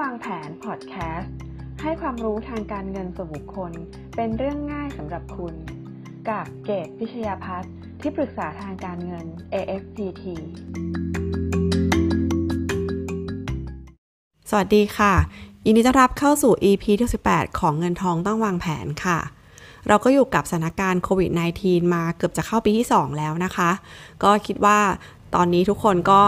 วางแผนพอดแคสต์ให้ความรู้ทางการเงินส่วนบุคคล เป็นเรื่องง่ายสำหรับคุณ กับเกตพิชยาพัฒน์ที่ปรึกษาทางการเงิน AFPT สวัสดีค่ะ ยินดีต้อนรับเข้าสู่ EP ที่18ของเงินทองต้องวางแผนค่ะเราก็อยู่กับสถานการณ์โควิด -19 มาเกือบจะเข้าปีที่ 2 แล้วนะคะ ก็คิดว่าตอนนี้ทุกคนก็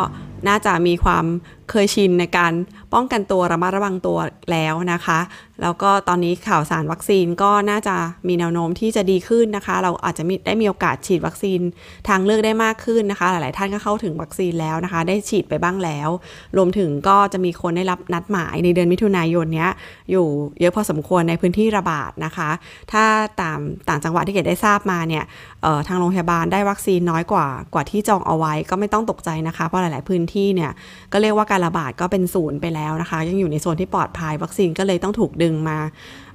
น่าจะมีความ เคยชินในการป้องกันตัวระมัดระวังตัวแล้วนะคะ แล้วก็ตอนนี้ข่าวสารวัคซีนก็น่าจะมีแนวโน้มที่จะดีขึ้นนะคะ เราอาจจะได้มีโอกาสฉีดวัคซีนทางเลือกได้มากขึ้นนะคะ หลาย ๆ ท่านก็เข้าถึงวัคซีนแล้วนะคะ ได้ฉีดไปบ้างแล้ว รวมถึงก็จะมีคนได้รับนัดหมายในเดือนมิถุนายนนี้อยู่เยอะพอสมควรในพื้นที่ระบาดนะคะ ถ้าตามต่างจังหวัดที่เกดได้ทราบมาเนี่ยทางโรงพยาบาลได้วัคซีนน้อยกว่ากว่าที่จองเอาไว้ก็ไม่ต้องตกใจนะคะ เพราะหลาย ๆ พื้นที่เนี่ยก็เรียกว่าการระบาดก็เป็นศูนย์ไปแล้วนะคะ ยังอยู่ในโซนที่ปลอดภัยวัคซีนก็เลยต้องถูกดึงมา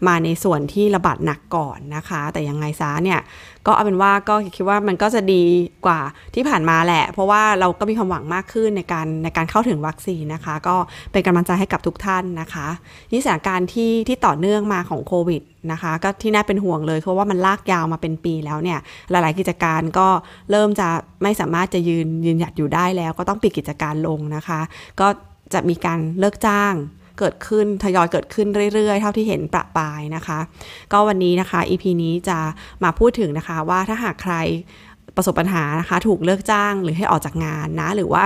มาในส่วนที่ระบาดหนักก่อนนะคะ แต่ยังไงซะเนี่ยก็เอาเป็นว่าก็คิดว่ามันก็จะดีกว่าที่ผ่านมาแหละ เพราะว่าเราก็มีความหวังมากขึ้นในการในการเข้าถึงวัคซีนนะคะ ก็เป็นกำลังใจให้กับทุกท่านนะคะนี่สถานการณ์ที่ที่ต่อเนื่องมาของโควิดนะคะ ก็ที่น่าเป็นห่วงเลยเพราะว่ามันลากยาวมาเป็นปีแล้วเนี่ยหลาย ๆ กิจการก็เริ่มจะไม่สามารถจะยืนยืนหยัดอยู่ได้แล้ว ก็ต้องปิดกิจการลงนะคะ ก็จะมีการเลิกจ้าง เกิดขึ้นทยอยเกิดขึ้นเรื่อยๆ เท่าที่เห็นประปายนะคะ ก็วันนี้นะคะ EP นี้จะมาพูดถึงนะคะว่าถ้าหากใครประสบปัญหานะคะ ถูกเลิกจ้างหรือให้ออกจากงานนะ หรือว่า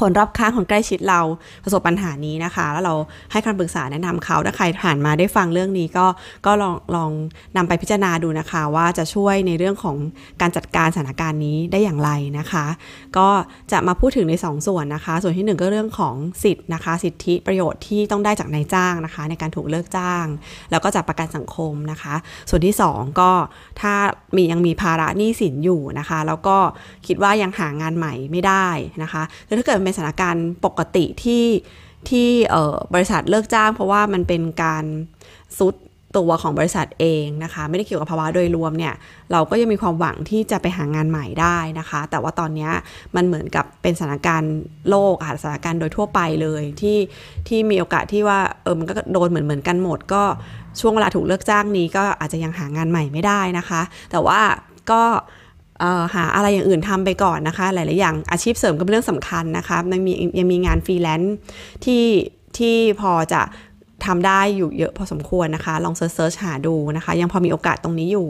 คนรอบข้างคนใกล้ชิดเราประสบปัญหานี้นะคะ แล้วเราให้คำปรึกษาแนะนำเขาถ้าใครผ่านมาได้ฟังเรื่องนี้ก็ก็ลองลองนำไปพิจารณาดูนะคะ ว่าจะช่วยในเรื่องของการจัดการสถานการณ์นี้ได้อย่างไรนะคะ ก็จะมาพูดถึงใน 2สส่วนนะคะ ส่วนที่ 1 ก็เรื่องของสิทธิ์นะคะ สิทธิประโยชน์ที่ต้องได้จากนายจ้างนะคะ ในการถูกเลิกจ้าง แล้วก็จากประกันสังคมนะคะ ส่วนที่ 2 ก็ถ้ามียังมีภาระหนี้สินอยู่นะคะ แล้วก็คิดว่ายังหางานใหม่ไม่ได้นะคะคือถ้าเกิดเป็นสถานการณ์ปกติที่ที่บริษัทเลิกจ้าง เพราะว่ามันเป็นการซุดตัวของบริษัทเองนะคะ ไม่ได้เกี่ยวกับภาวะโดยรวมเนี่ย เราก็ยังมีความหวังที่จะไปหางานใหม่ได้นะคะ แต่ว่าตอนนี้มันเหมือนกับเป็นสถานการณ์โลกค่ะสถานการณ์โดยทั่วไปเลยที่ที่มีโอกาสที่ว่าเออมันก็โดนเหมือนเหมือนกันหมด ก็ช่วงเวลาถูกเลิกจ้างนี้ก็อาจจะยังหางานใหม่ไม่ได้นะคะ แต่ว่าก็ หาอะไรอย่างอื่นทำไปก่อนนะคะ หลาย ๆ อย่างอาชีพเสริมก็เป็นเรื่องสำคัญนะคะยังมียังมีงานฟรีแลนซ์ที่ที่พอจะ ทำได้อยู่เยอะพอสมควรนะคะ ลอง search หาดูนะคะ ยังพอมีโอกาสตรงนี้อยู่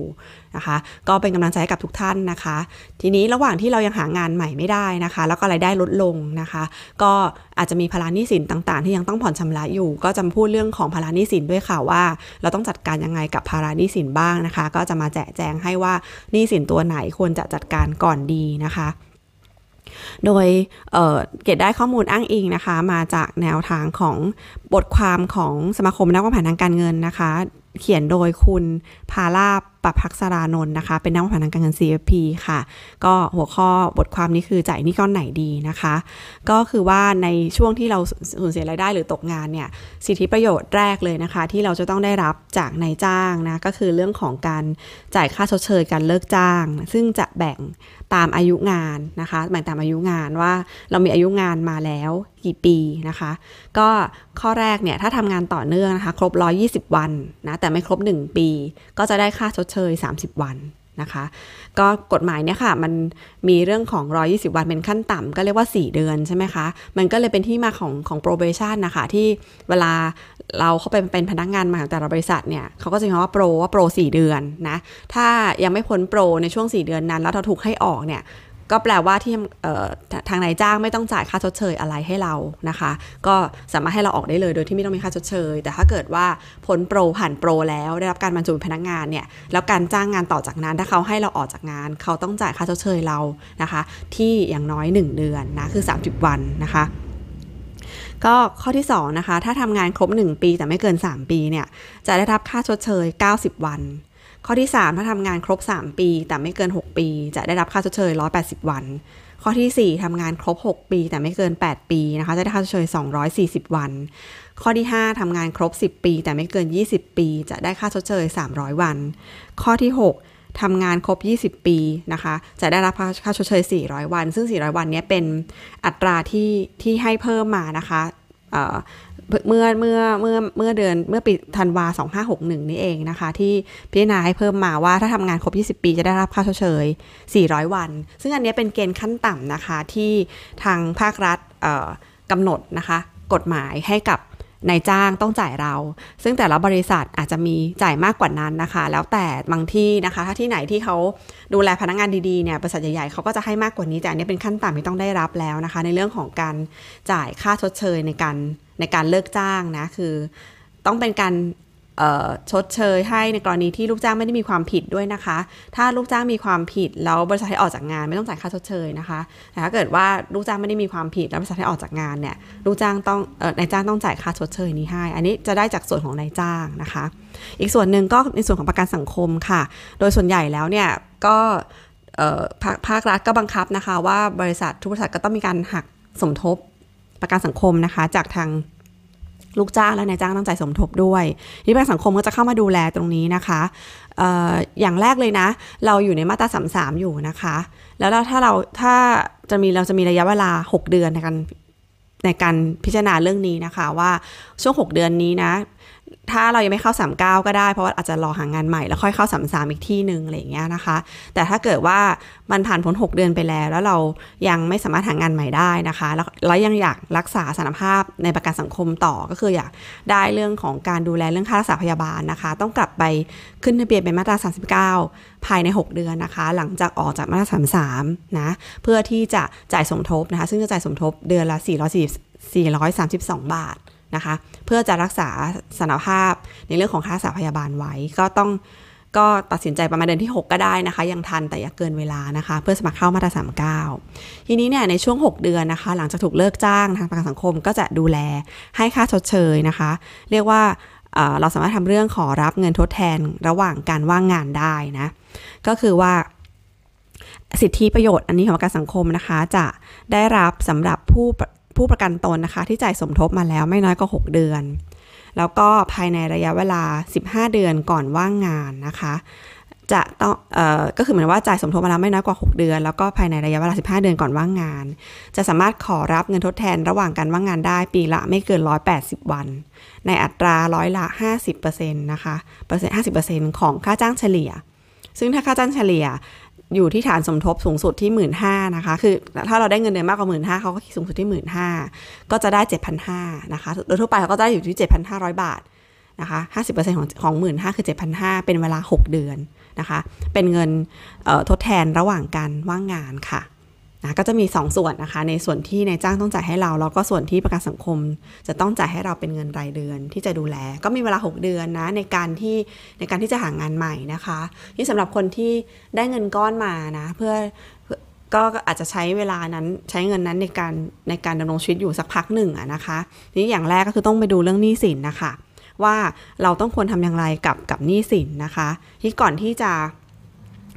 นะคะ ก็เป็นกำลังใจให้กับทุกท่านนะคะ ทีนี้ระหว่างที่เรายังหางานใหม่ไม่ได้นะคะ แล้วก็รายได้ลดลงนะคะ ก็อาจจะมีภาระหนี้สินต่างๆ ที่ยังต้องผ่อนชำระอยู่ ก็จะพูดเรื่องของภาระหนี้สินด้วยค่ะว่า เราต้องจัดการยังไงกับภาระหนี้สินบ้างนะคะ ก็จะมาแจกแจงให้ว่าหนี้สินตัวไหนควรจะจัดการก่อนดีนะคะ โดยเเกตได้ข้อมูลอ้างอิงนะคะ มาจากแนวทางของบทความของสมาคมนักวางแผนทางการเงินนะคะ เขียนโดยคุณพาลาประพักษรานนท์นะคะ เป็นนักวางแผนทางการเงิน CFP ค่ะ ก็หัวข้อบทความนี้คือจ่ายนี่ก้อนไหนดีนะคะ ก็คือว่าในช่วงที่เราสูญเสียรายได้หรือตกงานเนี่ยสิทธิประโยชน์แรกเลยนะคะ ที่เราจะต้องได้รับจากนายจ้างนะก็คือเรื่องของการจ่ายค่าชดเชยการเลิกจ้าง ซึ่งจะแบ่งตามอายุงานนะคะแบ่งตามอายุงานว่าเรามีอายุงานมาแล้วกี่ปีนะคะ ก็ข้อแรกเนี่ยถ้าทำงานต่อเนื่องนะคะ ครบ 120 วันนะแต่ไม่ครบ 1 ปี ก็จะได้ค่าชดเชย 30 วัน นะคะ ก็กฎหมายเนี่ยค่ะ มันมีเรื่องของ 120 วันเป็นขั้นต่ำก็เรียกว่า 4 เดือนใช่ไหมคะ มันก็เลยเป็นที่มาของของ probation นะคะ ที่เวลาเราเข้าไปเป็นพนักงานมาของแต่ละบริษัทเนี่ยเขาก็จะมีคำว่าโปรว่าโปร4เดือนนะ ถ้ายังไม่พ้นโปรในช่วง 4 เดือนนั้น แล้วเราถูกให้ออกเนี่ย ก็แปลว่าที่ทางนายจ้างไม่ต้องจ่ายค่าชดเชยอะไรให้เรานะคะ ก็สามารถให้เราออกได้เลยโดยที่ไม่ต้องมีค่าชดเชย แต่ถ้าเกิดว่าพ้นโปรผ่านโปรแล้วได้รับการบรรจุพนักงานเนี่ยแล้วการจ้างงานต่อจากนั้น ถ้าเขาให้เราออกจากงาน เขาต้องจ่ายค่าชดเชยเรานะคะ ที่อย่างน้อย 1 เดือนนะคือ 30 วันนะคะก็ข้อที่2นะคะ ถ้าทำงานครบ 1 ปีแต่ไม่เกิน 3 ปีเนี่ย จะได้รับค่าชดเชย 90 วัน ข้อที่ 3 ถ้าทำงานครบ 3 ปี แต่ไม่เกิน 6 ปี จะได้รับค่าชดเชย 180 วัน ข้อที่ 4ทำงานครบ 6 ปี แต่ไม่เกิน 8 ปีนะคะ จะได้ค่าชดเชย 240 วัน ข้อที่ 5ทำงานครบ 10 ปี แต่ไม่เกิน 20 ปี จะได้ค่าชดเชย 300 วัน ข้อที่ 6ทำงานครบ 20 ปีนะคะ จะได้รับค่าชดเชย 400 วัน ซึ่ง 400 วันนี้เป็นอัตราที่ที่ให้เพิ่มมานะคะ เมื่อเมื่อเมื่อเมื่อเดือนเมื่อปีธันวา2561 นี่เองนะคะ ที่พิจารณาให้เพิ่มมาว่าถ้าทำงานครบ 20 ปีจะได้รับค่าชดเชย 400 วัน ซึ่งอันนี้เป็นเกณฑ์ขั้นต่ำนะคะที่ทางภาครัฐกำหนดนะคะ กฎหมายให้กับ นายจ้างต้องจ่ายเรา ซึ่งแต่ละบริษัทอาจจะมีจ่ายมากกว่านั้นนะคะ แล้วแต่บางที่นะคะ ถ้าที่ไหนที่เขาดูแลพนักงานดีๆเนี่ยบริษัทใหญ่ๆเขาก็จะให้มากกว่านี้แต่อันนี้เป็นขั้นต่ำที่ต้องได้รับแล้วนะคะ ในเรื่องของการจ่ายค่าชดเชยในการในการเลิกจ้างนะคือ ต้องเป็นการ ชดเชยให้ในกรณีที่ลูกจ้างไม่ได้มีความผิดด้วยนะคะ ถ้าลูกจ้างมีความผิดแล้วบริษัทให้ออกจากงานไม่ต้องจ่ายค่าชดเชยนะคะแต่ถ้าเกิดว่าลูกจ้างไม่ได้มีความผิดแล้วบริษัทให้ออกจากงานเนี่ยลูกจ้างต้องนายจ้างต้องจ่ายค่าชดเชยนี้ให้ อันนี้จะได้จากส่วนของนายจ้างนะคะ อีกส่วนหนึ่งก็ในส่วนของประกันสังคมค่ะ โดยส่วนใหญ่แล้วเนี่ยก็ภาครัฐก็บังคับนะคะ ว่าบริษัททุกบริษัทก็ต้องมีการหักสมทบประกันสังคมนะคะจากทาง ลูกจ้างและนายจ้างตั้งใจสมทบด้วยนี่ประกันสังคมก็จะเข้ามาดูแลตรงนี้นะคะอออย่างแรกเลยนะ เราอยู่ในมาตราสามสามอยู่นะคะ แล้วถ้าเราถ้าจะมีเราจะมีระยะเวลา 6 เดือนในการในการพิจารณาเรื่องนี้นะคะว่าช่วง 6 เดือนนี้นะ ถ้าเรายังไม่เข้า 39 ก็ได้ เพราะว่าอาจจะรอหางานใหม่แล้วค่อยเข้า 33 อีกที่หนึ่งอะไรอย่างเงี้ยนะคะ แต่ถ้าเกิดว่ามันผ่านพ้น 6 เดือนไปแล้ว แล้วเรายังไม่สามารถหางานใหม่ได้นะคะ แล้วแล้วยังอยากรักษาสารภาพในประกันสังคมต่อก็คืออยากได้เรื่องของการดูแลเรื่องค่ารักษาพยาบาลนะคะ ต้องกลับไปขึ้นทะเบียนเป็นมาตรา 39 ภายใน 6 เดือนนะคะ หลังจากออกจากมาตรา33นะเพื่อที่จะจ่ายสมทบนะคะ ซึ่งจะจ่ายสมทบเดือนละ432 บาท นะคะ เพื่อจะรักษาสาภาพในเรื่องของค่ารักษาพยาบาลไว้ก็ต้องก็ตัดสินใจประมาณเดือนที่ 6 ก็ได้นะคะ ยังทันแต่อย่าเกินเวลานะคะ เพื่อสมัครเข้ามาตราสามเก้าทีนี้เนี่ยในช่วง 6 เดือนนะคะ หลังจากถูกเลิกจ้างทางประกันสังคมก็จะดูแลให้ค่าชดเชยนะคะ เรียกว่าเราสามารถทำเรื่องขอรับเงินทดแทนระหว่างการว่างงานได้นะ ก็คือว่าสิทธิประโยชน์อันนี้ของประกันสังคมนะคะ จะได้รับสำหรับผู้ ผู้ประกันตนนะคะ ที่จ่ายสมทบมาแล้วไม่น้อยกว่า6เดือน แล้วก็ภายในระยะเวลา 15 เดือนก่อนว่างงานนะคะ จะต้องออก็คือเหมือนว่าจ่ายสมทบมาแล้วไม่น้อยกว่า 6 เดือน แล้วก็ภายในระยะเวลา 15 เดือนก่อนว่างงาน จะสามารถขอรับเงินทดแทนระหว่างการว่างงานได้ปีละไม่เกิน 180 วัน ในอัตราร้อยละ 50%นะคะเปอร์เซ็นต์50%ของค่าจ้างเฉลี่ยซึ่งถ้าค่าจ้างเฉลี่ย อยู่ที่ฐานสมทบสูงสุดที่หมื่นห้านะคะ คือถ้าเราได้เงินเดือนมากกว่าหมื่นห้าเขาก็คิดสูงสุดที่หมื่นห้าก็จะได้เจ็ดพันห้านะคะ โดยทั่วไปเขาก็ได้อยู่ที่เจ็ดพันห้าร้อยบาทนะคะห้าสิบเปอร์เซ็นต์ของของหมื่นห้าคือเจ็ดพันห้าเป็นเวลาหกเดือนนะคะ เป็นเงินทดแทนระหว่างการว่างงานค่ะ นะก็จะมี 2 ส่วนนะคะ ในส่วนที่นายจ้างต้องจ่ายให้เรา แล้วก็ส่วนที่ประกันสังคม จะต้องจ่ายให้เราเป็นเงินรายเดือนที่จะดูแล ก็มีเวลา 6 เดือนนะในการที่ในการที่จะหางานใหม่นะคะนี่สำหรับคนที่ได้เงินก้อนมานะ เพื่อก็อาจจะใช้เวลานั้นใช้เงินนั้นในการในการดำรงชีวิตอยู่สักพักหนึ่งอะนะคะนี่อย่างแรกก็คือต้องไปดูเรื่องหนี้สินนะคะว่าเราต้องควรทำอย่างไรกับกับหนี้สินนะคะ ที่ก่อนที่จะ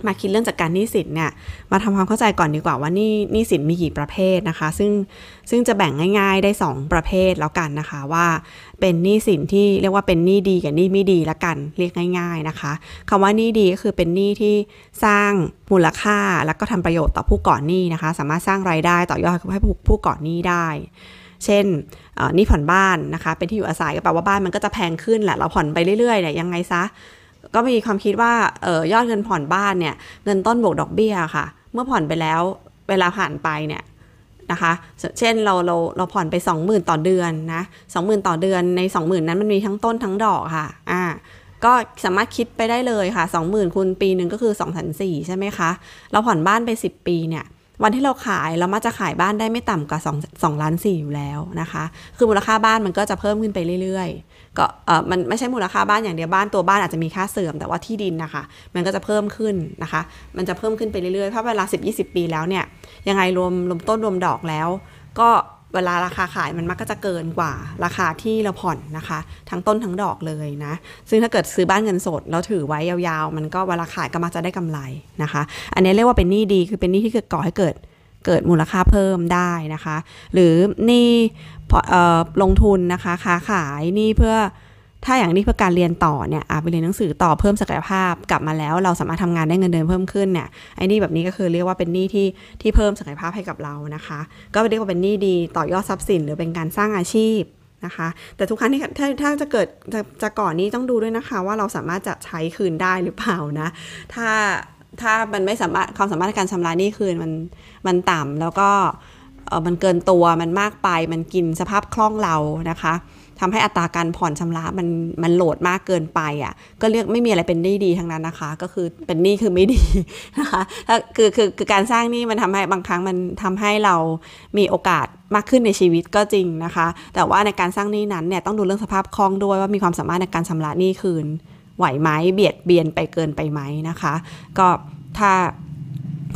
มาคิดเรื่องจัดการหนี้สินเนี่ยมาทำความเข้าใจก่อนดีกว่าว่านี่หนี้สินมีกี่ประเภทนะคะ ซึ่งซึ่งจะแบ่งง่าย ๆได้ 2 ประเภทแล้วกันนะคะว่าเป็นหนี้สินที่เรียกว่าเป็นหนี้ดีกับหนี้ไม่ดีละกันเรียกง่าย ๆนะคะคำว่าหนี้ดีก็คือเป็นหนี้ที่สร้างมูลค่าแล้วก็ทำประโยชน์ต่อผู้ก่อหนี้นะคะ สามารถสร้างรายได้ต่อยอดให้ผู้ผู้ก่อหนี้ได้ เช่นนี่ผ่อนบ้านนะคะ เป็นที่อยู่อาศัยก็แปลว่าบ้านมันก็จะแพงขึ้นแหละเราผ่อนไปเรื่อยๆเนี่ยยังไงซะ ก็มีความคิดว่าเออยอดเงินผ่อนบ้านเนี่ยเงินต้นบวกดอกเบี้ยค่ะ เมื่อผ่อนไปแล้วเวลาผ่านไปเนี่ยนะคะเช่นเราเราเราผ่อนไป 20,000 ต่อเดือนนะ20,000 ต่อเดือนใน 20,000 นั้นมันมีทั้งต้นทั้งดอกค่ะอ่าก็สามารถคิดไปได้เลยค่ะ 20,000คูณปีหนึ่งก็คือ2,400ใช่ไหมคะ เราผ่อนบ้านไป 10 ปีเนี่ย วันที่เราขายเรามักจะขายบ้านได้ไม่ต่ำกว่า2 2ล้าน4อยู่แล้วนะคะ คือมูลค่าบ้านมันก็จะเพิ่มขึ้นไปเรื่อยๆ ก็เออมันไม่ใช่มูลค่าบ้านอย่างเดียวบ้านตัวบ้านอาจจะมีค่าเสื่อมแต่ว่าที่ดินนะคะ มันก็จะเพิ่มขึ้นนะคะ มันจะเพิ่มขึ้นไปเรื่อยๆเพราะเวลา 10-20 ปีแล้วเนี่ยยังไงรวมรวมต้นรวมดอกแล้ว ก็ เวลาราคาขายมันมักก็จะเกินกว่าราคาที่เราผ่อนนะคะ ทั้งต้นทั้งดอกเลยนะ ซึ่งถ้าเกิดซื้อบ้านเงินสดแล้วถือไว้ยาวๆ มันก็เวลาขายก็มักจะได้กำไรนะคะ อันนี้เรียกว่าเป็นหนี้ดีคือเป็นหนี้ที่เกิดก่อให้เกิดเกิดมูลค่าเพิ่มได้นะคะ หรือนี่ลงทุนนะคะค้าขายนี่เพื่อ ถ้าอย่างนี้เพื่อการเรียนต่อเนี่ยไปเรียนหนังสือต่อเพิ่มศักยภาพกลับมาแล้ว เราสามารถทำงานได้เงินเดือนเพิ่มขึ้นเนี่ยไอ้นี่แบบนี้ก็คือเรียกว่าเป็นหนี้ที่ที่เพิ่มศักยภาพให้กับเรานะคะ ก็เรียกว่าเป็นหนี้ดีต่อยอดทรัพย์สิน หรือเป็นการสร้างอาชีพนะคะ แต่ทุกครั้งที่ถ้าถ้าจะเกิดจะจะก่อนนี้ต้องดูด้วยนะคะ ว่าเราสามารถจะใช้คืนได้หรือเปล่านะ ถ้าถ้ามันไม่สามารถความสามารถในการชำระหนี้คืนมันมันต่ำแล้วก็เออมันเกินตัวมันมากไปมันกินสภาพคล่องเรานะคะ ทำให้อัตราการผ่อนชำระมันมันโหลดมากเกินไปอะ่ะก็เรียกไม่มีอะไรเป็นหนี้ดีทั้งนั้นนะคะ ก็คือเป็นหนี้คือไม่ดีนะคะถ้าคือคือคือการสร้างหนี้มันทำให้บางครั้งมันทำให้เรามีโอกาสมากขึ้นในชีวิตก็จริงนะคะ แต่ว่าในการสร้างหนี้นั้นเนี่ยต้องดูเรื่องสภาพคล่องด้วยว่ามีความสามารถในการชำระหนี้คืนไหวไหมเบียดเบียนไปเกินไปไหมนะคะ ก็ถ้า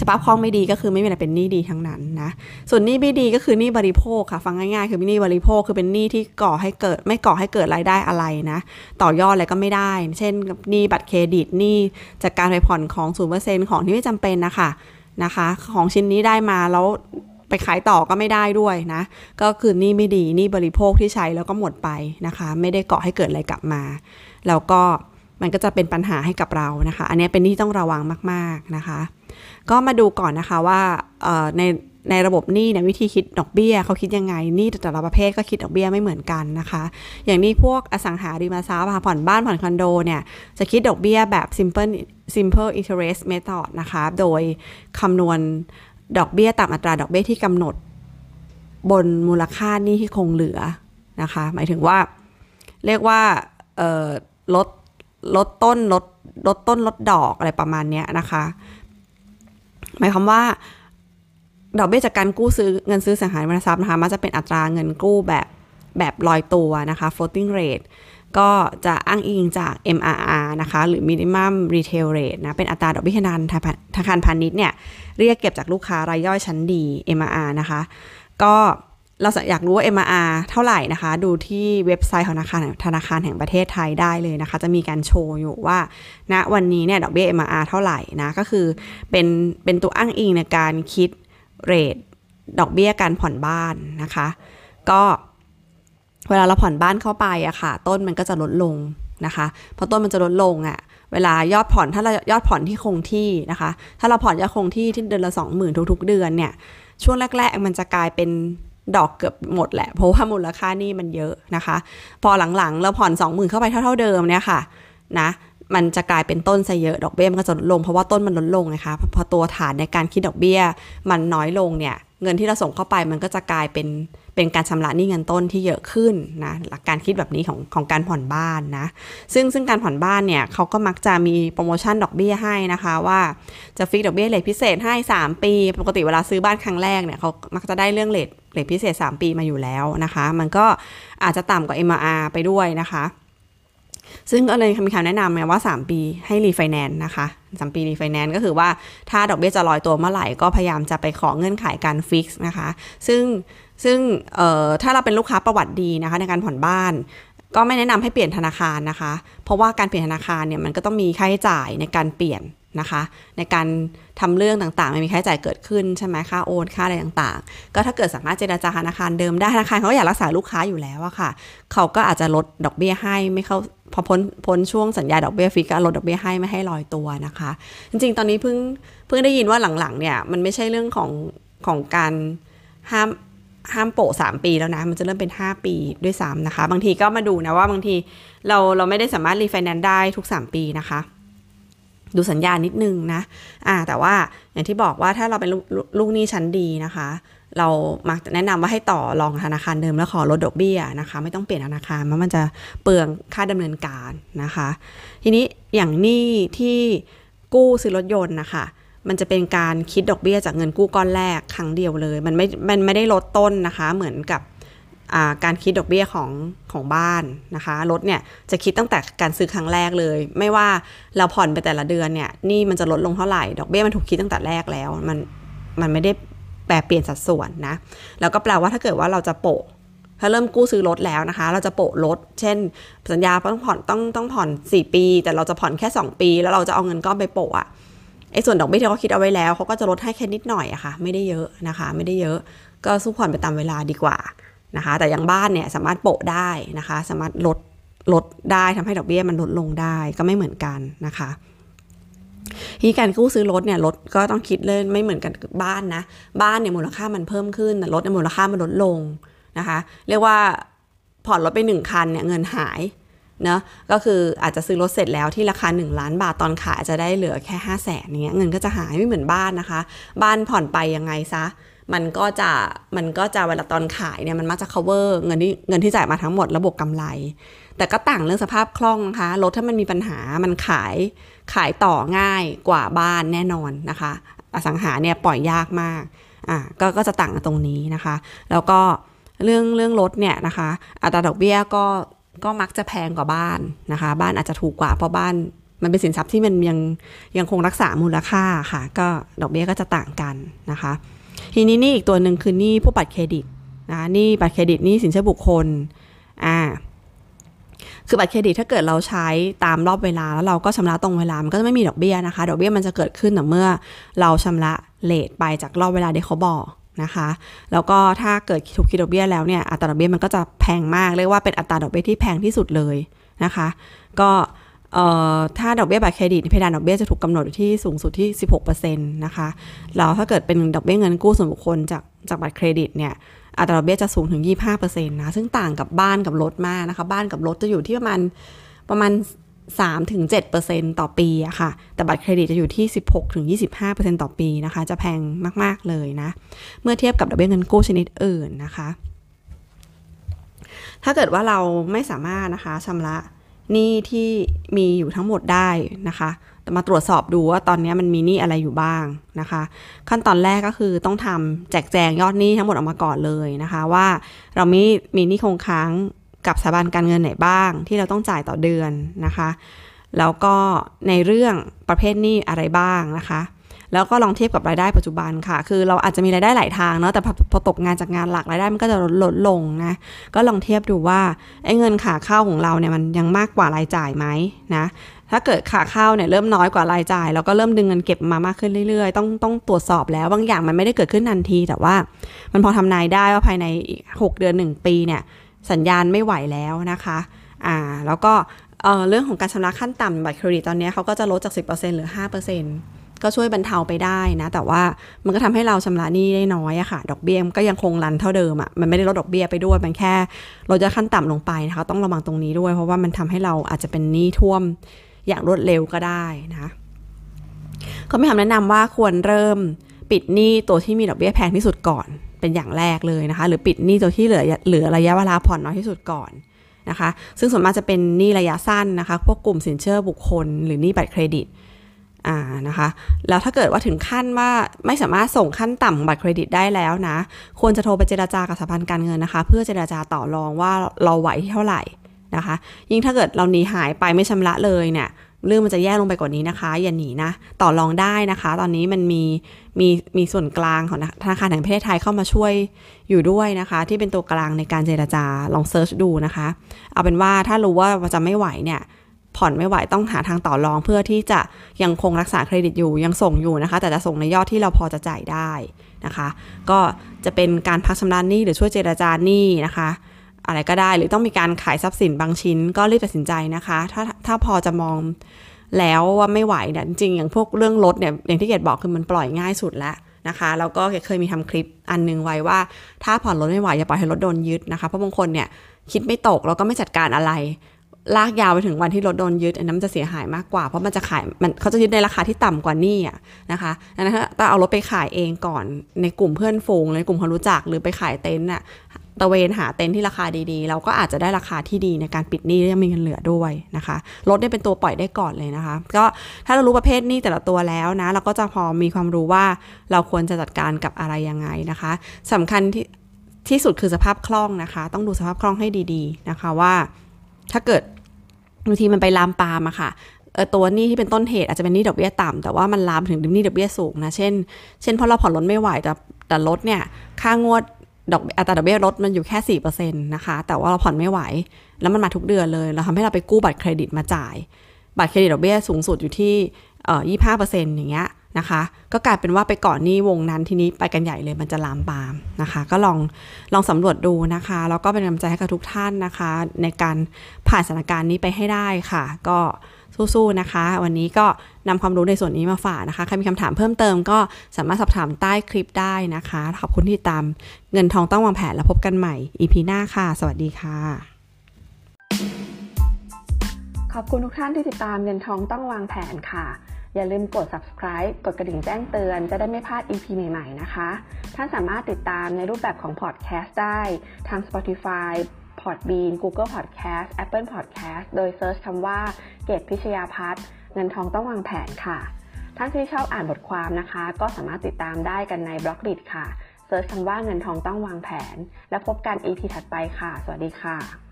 สภาพคล่องไม่ดีก็คือไม่มีอะไรเป็นหนี้ดีทั้งนั้นนะ ส่วนหนี้ไม่ดีก็คือหนี้บริโภคค่ะ ฟังง่ายๆ คือหนี้บริโภคคือเป็นหนี้ที่ก่อให้เกิดไม่ก่อให้เกิดรายได้อะไรนะ ต่อยอดอะไรก็ไม่ได้ เช่นหนี้บัตรเครดิตหนี้จากการไปผ่อนของศูนเปอร์เซ็นของที่ไม่จำเป็นนะคะนะคะ ของชิ้นนี้ได้มาแล้วไปขายต่อก็ไม่ได้ด้วยนะ ก็คือหนี้ไม่ดีหนี้บริโภคที่ใช้แล้วก็หมดไปนะคะ ไม่ได้ก่อให้เกิดอะไรกลับมา แล้วก็มันก็จะเป็นปัญหาให้กับเรานะคะ อันนี้เป็นที่ต้องระวังมาก ๆนะคะ ก็มาดูก่อนนะคะว่าในในระบบหนี้เนี่ยวิธีคิดดอกเบี้ยเขาคิดยังไงหนี้แต่ละประเภทก็คิดดอกเบี้ยไม่เหมือนกันนะคะ อย่างนี้พวกอสังหาริมทรัพย์ผ่อนบ้านผ่อนคอนโดเนี่ยจะคิดดอกเบี้ยแบบ simple simple interest method นะคะโดยคำนวณดอกเบี้ยตามอัตราดอกเบี้ยที่กำหนดบนมูลค่าหนี้ที่คงเหลือนะคะ หมายถึงว่าเรียกว่าลดลดต้นลดลดต้นลดดอกอะไรประมาณนี้นะคะ หมายความว่าดอกเบี้ยจากการกู้ซื้อเงินซื้อสังหาริมทรัพย์นะคะมันจะเป็นอัตราเงินกู้แบบแบบลอยตัวนะคะ floating rate ก็จะอ้างอิงจาก MRR นะคะ หรือ minimum retail rate นะ เป็นอัตราดอกเบี้ยธนาธนาคารพาณิชย์เนี่ย เรียกเก็บจากลูกค้ารายย่อยชั้นดี MRR นะคะ ก็ เราอยากรู้ว่า MRR เท่าไหร่นะคะ ดูที่เว็บไซต์ของธนาคารธนาคารแห่งประเทศไทยได้เลยนะคะ จะมีการโชว์อยู่ว่าณนะวันนี้เนี่ยดอกเบี้ย MRR เท่าไหร่นะก็คือเป็นเป็นตัวอ้างอิงในการคิดเรทดอกเบี้ยการผ่อนบ้านนะคะ ก็เวลาเราผ่อนบ้านเข้าไปอะค่ะ ต้นมันก็จะลดลงนะคะพอต้นมันจะลดลงอะเวลายอดผ่อนถ้าเรายอดผ่อนที่คงที่นะคะ ถ้าเราผ่อนยอดคงที่ที่เดือนละสองหมื่นทุก ๆ เดือนเนี่ยช่วงแรก ๆ มันจะกลายเป็น ดอกเกือบหมดแหละ เพราะว่ามูลค่านี่มันเยอะนะคะ พอหลังๆ เราผ่อน 20,000 เข้าไปเท่าๆเดิมเนี่ยค่ะนะมันจะกลายเป็นต้นซะเยอะดอกเบี้ยมันก็จะลดลงเพราะว่าต้นมันลดลงนะคะพอตัวฐานในการคิดดอกเบี้ย มันน้อยลงเนี่ยเงินที่เราส่งเข้าไปมันก็จะกลายเป็น เป็นการชำระหนี้เงินต้นที่เยอะขึ้นนะหลักการคิดแบบนี้ของของการผ่อนบ้านนะซึ่งซึ่งการผ่อนบ้านเนี่ยเขาก็มักจะมีโปรโมชั่นดอกเบี้ยให้นะคะว่าจะฟิกดอกเบี้ยเลทพิเศษให้ 3 ปี ปกติเวลาซื้อบ้านครั้งแรกเนี่ยเขามักจะได้เรื่อง rate rate พิเศษ 3 ปีมาอยู่แล้วนะคะ มันก็อาจจะต่ำกว่า MRR ไปด้วยนะคะซึ่งก็เลยมีคำแนะนำมาว่า 3 ปีให้รีไฟแนนซ์นะคะ3ปีรีไฟแนนซ์ก็คือว่าถ้าดอกเบี้ยจะลอยตัวเมื่อไหร่ก็พยายามจะไปขอเงื่อนไขการ fix นะคะ ซึ่ง ซึ่งถ้าเราเป็นลูกค้าประวัติดีนะคะในการผ่อนบ้าน ก็ไม่แนะนำให้เปลี่ยนธนาคารนะคะ เพราะว่าการเปลี่ยนธนาคารเนี่ยมันก็ต้องมีค่าใช้จ่ายในการเปลี่ยนนะคะ ในการทำเรื่องต่างๆมันมีค่าใช้จ่ายเกิดขึ้นใช่ไหมค่าโอนค่าอะไรต่างๆ ก็ถ้าเกิดสามารถเจราจาธนาคารเดิมได้ธนาคารเขาอยากรักษาลูกค้าอยู่แล้วอะค่ะ เขาก็อาจจะลดดอกเบี้ยให้ไม่เข้าพอพ้นพ้นช่วงสัญญาดอกเบี้ยฟิกก็ลดดอกเบี้ยให้ไม่ให้ลอยตัวนะคะ จริงๆ ตอนนี้เพิ่งเพิ่งได้ยินว่าหลังๆเนี่ยมันไม่ใช่เรื่องของของการห้าม ห้ามโปะสามปีแล้วนะ มันจะเริ่มเป็น 5 ปีด้วยซ้ำนะคะ บางทีก็มาดูนะว่าบางทีเราเราไม่ได้สามารถรีไฟแนนซ์ได้ทุก 3 ปีนะคะ ดูสัญญานิดนึงนะอ่าแต่ว่าอย่างที่บอกว่าถ้าเราเป็นลูกหนี้ชั้นดีนะคะ เรามักแนะนำว่าให้ต่อรองธนาคารเดิมแล้วขอลดดอกเบี้ยนะคะ ไม่ต้องเปลี่ยนธนาคารเพราะมันจะเปลืองค่าดำเนินการนะคะ ทีนี้อย่างหนี้ที่กู้ซื้อรถยนต์นะคะ มันจะเป็นการคิดดอกเบี้ยจากเงินกู้ก้อนแรกครั้งเดียวเลย มันไม่ มันไม่ได้ลดต้นนะคะ เหมือนกับการคิดดอกเบี้ยของของบ้านนะคะรถเนี่ยจะคิดตั้งแต่การซื้อครั้งแรกเลย ไม่ว่าเราผ่อนไปแต่ละเดือนเนี่ยนี่มันจะลดลงเท่าไหร่ ดอกเบี้ยมันถูกคิดตั้งแต่แรกแล้วมันมันไม่ได้แปลเปลี่ยนสัดส่วนนะแล้วก็แปลว่าถ้าเกิดว่าเราจะโปะถ้าเริ่มกู้ซื้อรถแล้วนะคะ เราจะโปะรถ เช่น สัญญาต้องผ่อนต้องต้องผ่อน 4 ปี แต่เราจะผ่อนแค่ 2 ปี แล้วเราจะเอาเงินก้อนไปโปะอะ ไอ้ส่วนดอกเบี้ยที่เขาคิดเอาไว้แล้วเขาก็จะลดให้แค่นิดหน่อยอะค่ะ ไม่ได้เยอะนะคะ ไม่ได้เยอะ ก็สู้ผ่อนไปตามเวลาดีกว่านะคะ แต่อย่างบ้านเนี่ยสามารถโปะได้นะคะ สามารถลดลดได้ทำให้ดอกเบี้ยมันลดลงได้ก็ไม่เหมือนกันนะคะที่การกู้ซื้อรถเนี่ยรถก็ต้องคิดเลยไม่เหมือนกันบ้านนะ บ้านเนี่ยมูลค่ามันเพิ่มขึ้นแต่รถในมูลค่ามันลดลงนะคะ เรียกว่าผ่อนรถไปหนึ่งคันเนี่ยเงินหาย นะก็คืออาจจะซื้อรถเสร็จแล้วที่ราคา 1 ล้านบาทตอนขายอาจจะได้เหลือแค่ 5 0 0แสนเงี้ยเงินก็จะหายไม่เหมือนบ้านนะคะ บ้านผ่อนไปยังไงซะ มันก็จะมันก็จะเวลาตอนขายเนี่ยมันมักจะ cover เงินที่เงินที่จ่ายมาทั้งหมดระบบกำไร แต่ก็ต่างเรื่องสภาพคล่องนะคะรถถ้ามันมีปัญหามันขายขายต่อง่ายกว่าบ้านแน่นอนนะคะ อสังหาเนี่ยปล่อยยากมากอะก็ก็จะต่างตรงนี้นะคะ แล้วก็เรื่องเรื่องรถเนี่ยนะคะ อัตราดอกเบี้ยก็ ก็มักจะแพงกว่าบ้านนะคะ บ้านอาจจะถูกกว่าเพราะบ้านมันเป็นสินทรัพย์ที่มันยังยังคงรักษามูลค่าค่ะ ก็ดอกเบี้ยก็จะต่างกันนะคะ ทีนี้นี่อีกตัวหนึ่งคือหนี้ผู้บัตรเครดิตนะหนี้บัตรเครดิตนี้สินเชื่อบุคคลอ่าคือบัตรเครดิตถ้าเกิดเราใช้ตามรอบเวลาแล้วเราก็ชำระตรงเวลา มันก็จะไม่มีดอกเบี้ยนะคะ ดอกเบี้ยมันจะเกิดขึ้นแต่เมื่อเราชำระเลทไปจากรอบเวลาที่เขาบอก นะคะ แล้วก็ถ้าเกิดถูกคิดดอกเบี้ยแล้วเนี่ยอัตราดอกเบี้ยมันก็จะแพงมาก เรียกว่าเป็นอัตราดอกเบี้ยที่แพงที่สุดเลยนะคะ ก็ถ้าดอกเบี้ยบัตรเครดิตเพดานดอกเบี้ยจะถูกกำหนดที่สูงสุดที่ 16%นะคะแล้วถ้าเกิดเป็นดอกเบี้ยเงินกู้ส่วนบุคคลจากจากบัตรเครดิตเนี่ยอัตราดอกเบี้ยจะสูงถึง 25%นะซึ่งต่างกับบ้านกับรถมากนะคะ บ้านกับรถจะอยู่ที่ประมาณประมาณ 3-7%ต่อปีอะค่ะ แต่บัตรเครดิตจะอยู่ที่ 16-25%ต่อปีนะคะ จะแพงมาก ๆ เลยนะ เมื่อเทียบกับดอกเบี้ยเงินกู้ชนิดอื่นนะคะ ถ้าเกิดว่าเราไม่สามารถนะคะชำระหนี้ที่มีอยู่ทั้งหมดได้นะคะมาตรวจสอบดูว่าตอนนี้มันมีหนี้อะไรอยู่บ้างนะคะ ขั้นตอนแรกก็คือต้องทำแจกแจงยอดหนี้ทั้งหมดออกมาก่อนเลยนะคะ ว่าเรามีมีหนี้คงค้าง กับสถาบันการเงินไหนบ้าง ที่เราต้องจ่ายต่อเดือนนะคะ แล้วก็ในเรื่องประเภทหนี้อะไรบ้างนะคะ แล้วก็ลองเทียบกับรายได้ปัจจุบันค่ะ คือเราอาจจะมีรายได้หลายทางเนาะแต่พอตกงานจากงานหลักรายได้มันก็จะลดลงนะก็ลองเทียบดูว่าไอ้เงินขาเข้าของเราเนี่ยมันยังมากกว่ารายจ่ายไหมนะถ้าเกิดขาเข้าเนี่ยเริ่มน้อยกว่ารายจ่ายเราก็เริ่มดึงเงินเก็บมามากขึ้นเรื่อยๆ ต้องต้องตรวจสอบแล้วบางอย่างมันไม่ได้เกิดขึ้นทันที แต่ว่ามันพอทำนายได้ว่าภายใน 6 เดือน 1 ปีเนี่ย สัญญาณไม่ไหวแล้วนะคะอ่าแล้วก็เเรื่องของการชำระขั้นต่ำบัตรเครดิตตอนนี้เขาก็จะลดจาก 10%เหลือ 5%ก็ช่วยบรรเทาไปได้นะ แต่ว่ามันก็ทำให้เราชำระหนี้ได้น้อยอะค่ะ ดอกเบี้ยก็ยังคงรันเท่าเดิมอะมันไม่ได้ลดดอกเบี้ยไปด้วย มันแค่ลดยอดขั้นต่ำลงไปนะคะ ต้องระวังตรงนี้ด้วย เพราะว่ามันทำให้เราอาจจะเป็นหนี้ท่วมอย่างรวดเร็วก็ได้นะก็ไม่ทำแนะนำว่าควรเริ่มปิดหนี้ตัวที่มีดอกเบี้ยแพงที่สุดก่อน เป็นอย่างแรกเลยนะคะ หรือปิดหนี้ตัวที่เหลือเหลือระยะเวลาผ่อนน้อยที่สุดก่อนนะคะ ซึ่งส่วนมากจะเป็นหนี้ระยะสั้นนะคะ พวกกลุ่มสินเชื่อบุคคล หรือหนี้บัตรเครดิตอ่านะคะ แล้วถ้าเกิดว่าถึงขั้นว่าไม่สามารถส่งขั้นต่ำของบัตรเครดิตได้แล้วนะ ควรจะโทรไปเจราจากับสถาบันการเงินนะคะ เพื่อเจราจาต่อรองว่าเราไหวที่เท่าไหร่นะคะ ยิ่งถ้าเกิดเราหนีหายไปไม่ชำระเลยเนี่ย เรื่องมันจะแย่ลงไปกว่านี้นะคะ อย่าหนีนะ ต่อรองได้นะคะ ตอนนี้มันมีมีมีส่วนกลางของธนาคารแห่งประเทศไทยเข้ามาช่วยอยู่ด้วยนะคะ ที่เป็นตัวกลางในการเจรจาลองเซิร์ชดูนะคะ เอาเป็นว่าถ้ารู้ว่าจะไม่ไหวเนี่ยผ่อนไม่ไหวต้องหาทางต่อรองเพื่อที่จะยังคงรักษาเครดิตอยู่ยังส่งอยู่นะคะ แต่จะส่งในยอดที่เราพอจะจ่ายได้นะคะ ก็จะเป็นการพักชำระหนี้หรือช่วยเจรจาหนี้นะคะ อะไรก็ได้ หรือต้องมีการขายทรัพย์สินบางชิ้นก็รีบตัดสินใจนะคะ ถ้าถ้าพอจะมองแล้วว่าไม่ไหวเนี่ยจริงอย่างพวกเรื่องรถเนี่ยอย่างที่เกดบอกคือมันปล่อยง่ายสุดแล้วนะคะแล้วก็เกดเคยมีทำคลิปอันนึงไว้ว่า ถ้าผ่อนรถไม่ไหวอย่าปล่อยให้รถโดนยึดนะคะเพราะบางคนเนี่ยคิดไม่ตกแล้วก็ไม่จัดการอะไร ลากยาวไปถึงวันที่รถโดนยึดอันนั้นจะเสียหายมากกว่า เพราะมันจะขายมันเขาจะยึดในราคาที่ต่ำกว่านี่อะนะคะดังนั้นถ้าเอารถไปขายเองก่อนในกลุ่มเพื่อนฝูงในกลุ่มคนรู้จักหรือไปขายเต็นท์อะ ตะเวนหาเต็นท์ที่ราคาดีๆ เราก็อาจจะได้ราคาที่ดีในการปิดหนี้และยังมีเงินเหลือด้วยนะคะรถได้เป็นตัวปล่อยได้ก่อนเลยนะคะ ก็ถ้าเรารู้ประเภทหนี้แต่ละตัวแล้วนะ เราก็จะพอมีความรู้ว่าเราควรจะจัดการกับอะไรยังไงนะคะสำคัญที่ที่สุดคือสภาพคล่องนะคะ ต้องดูสภาพคล่องให้ดีๆนะคะว่า ถ้าเกิดบางทีมันไปลามปามอะค่ะตัวนี้ที่เป็นต้นเหตุอาจจะเป็นหนี้ดอกเบี้ยต่ำแต่ว่ามันลามถึงหนี้ดอกเบี้ยสูงนะ เช่น เช่นเพราะเราผ่อนรถไม่ไหวแต่แต่รถเนี่ยค่างวด ดอกอัตราดอกเบี้ยลดมันอยู่แค่สี่เปอร์เซ็นต์นะคะ แต่ว่าเราผ่อนไม่ไหว แล้วมันมาทุกเดือนเลย เราทำให้เราไปกู้บัตรเครดิตมาจ่าย บัตรเครดิตดอกเบี้ยสูงสุดอยู่ที่เอ่อยี่ห้าเปอร์เซ็นต์อย่างเงี้ยนะคะ ก็กลายเป็นว่าไปก่อนนี้วงนั้นทีนี้ไปกันใหญ่เลยมันจะลามปามนะคะ ก็ลองลองสำรวจดูนะคะ แล้วก็เป็นกำลังใจให้กับทุกท่านนะคะ ในการผ่านสถานการณ์นี้ไปให้ได้ค่ะ ก็ สู้ๆนะคะ วันนี้ก็นำความรู้ในส่วนนี้มาฝากนะคะ ใครมีคำถามเพิ่มเติมก็สามารถสอบถามใต้คลิปได้นะคะ ขอบคุณที่ตามเงินทองต้องวางแผนแล้วพบกันใหม่ EP หน้าค่ะ สวัสดีค่ะ ขอบคุณทุกท่านที่ติดตามเงินทองต้องวางแผนค่ะ อย่าลืมกด subscribe กดกระดิ่งแจ้งเตือนจะได้ไม่พลาด EP ใหม่ ๆ นะคะ ท่านสามารถติดตามในรูปแบบของพอดแคสต์ได้ทาง Spotify Podbean Google Podcast Apple Podcast โดย search คำว่าเกตพิชยาพัฒน์เงินทองต้องวางแผนค่ะ ท่านที่ชอบอ่านบทความนะคะ ก็สามารถติดตามได้กันใน Blockdit ค่ะ search คำว่าเงินทองต้องวางแผน แล้วพบกัน EP ถัดไปค่ะ สวัสดีค่ะ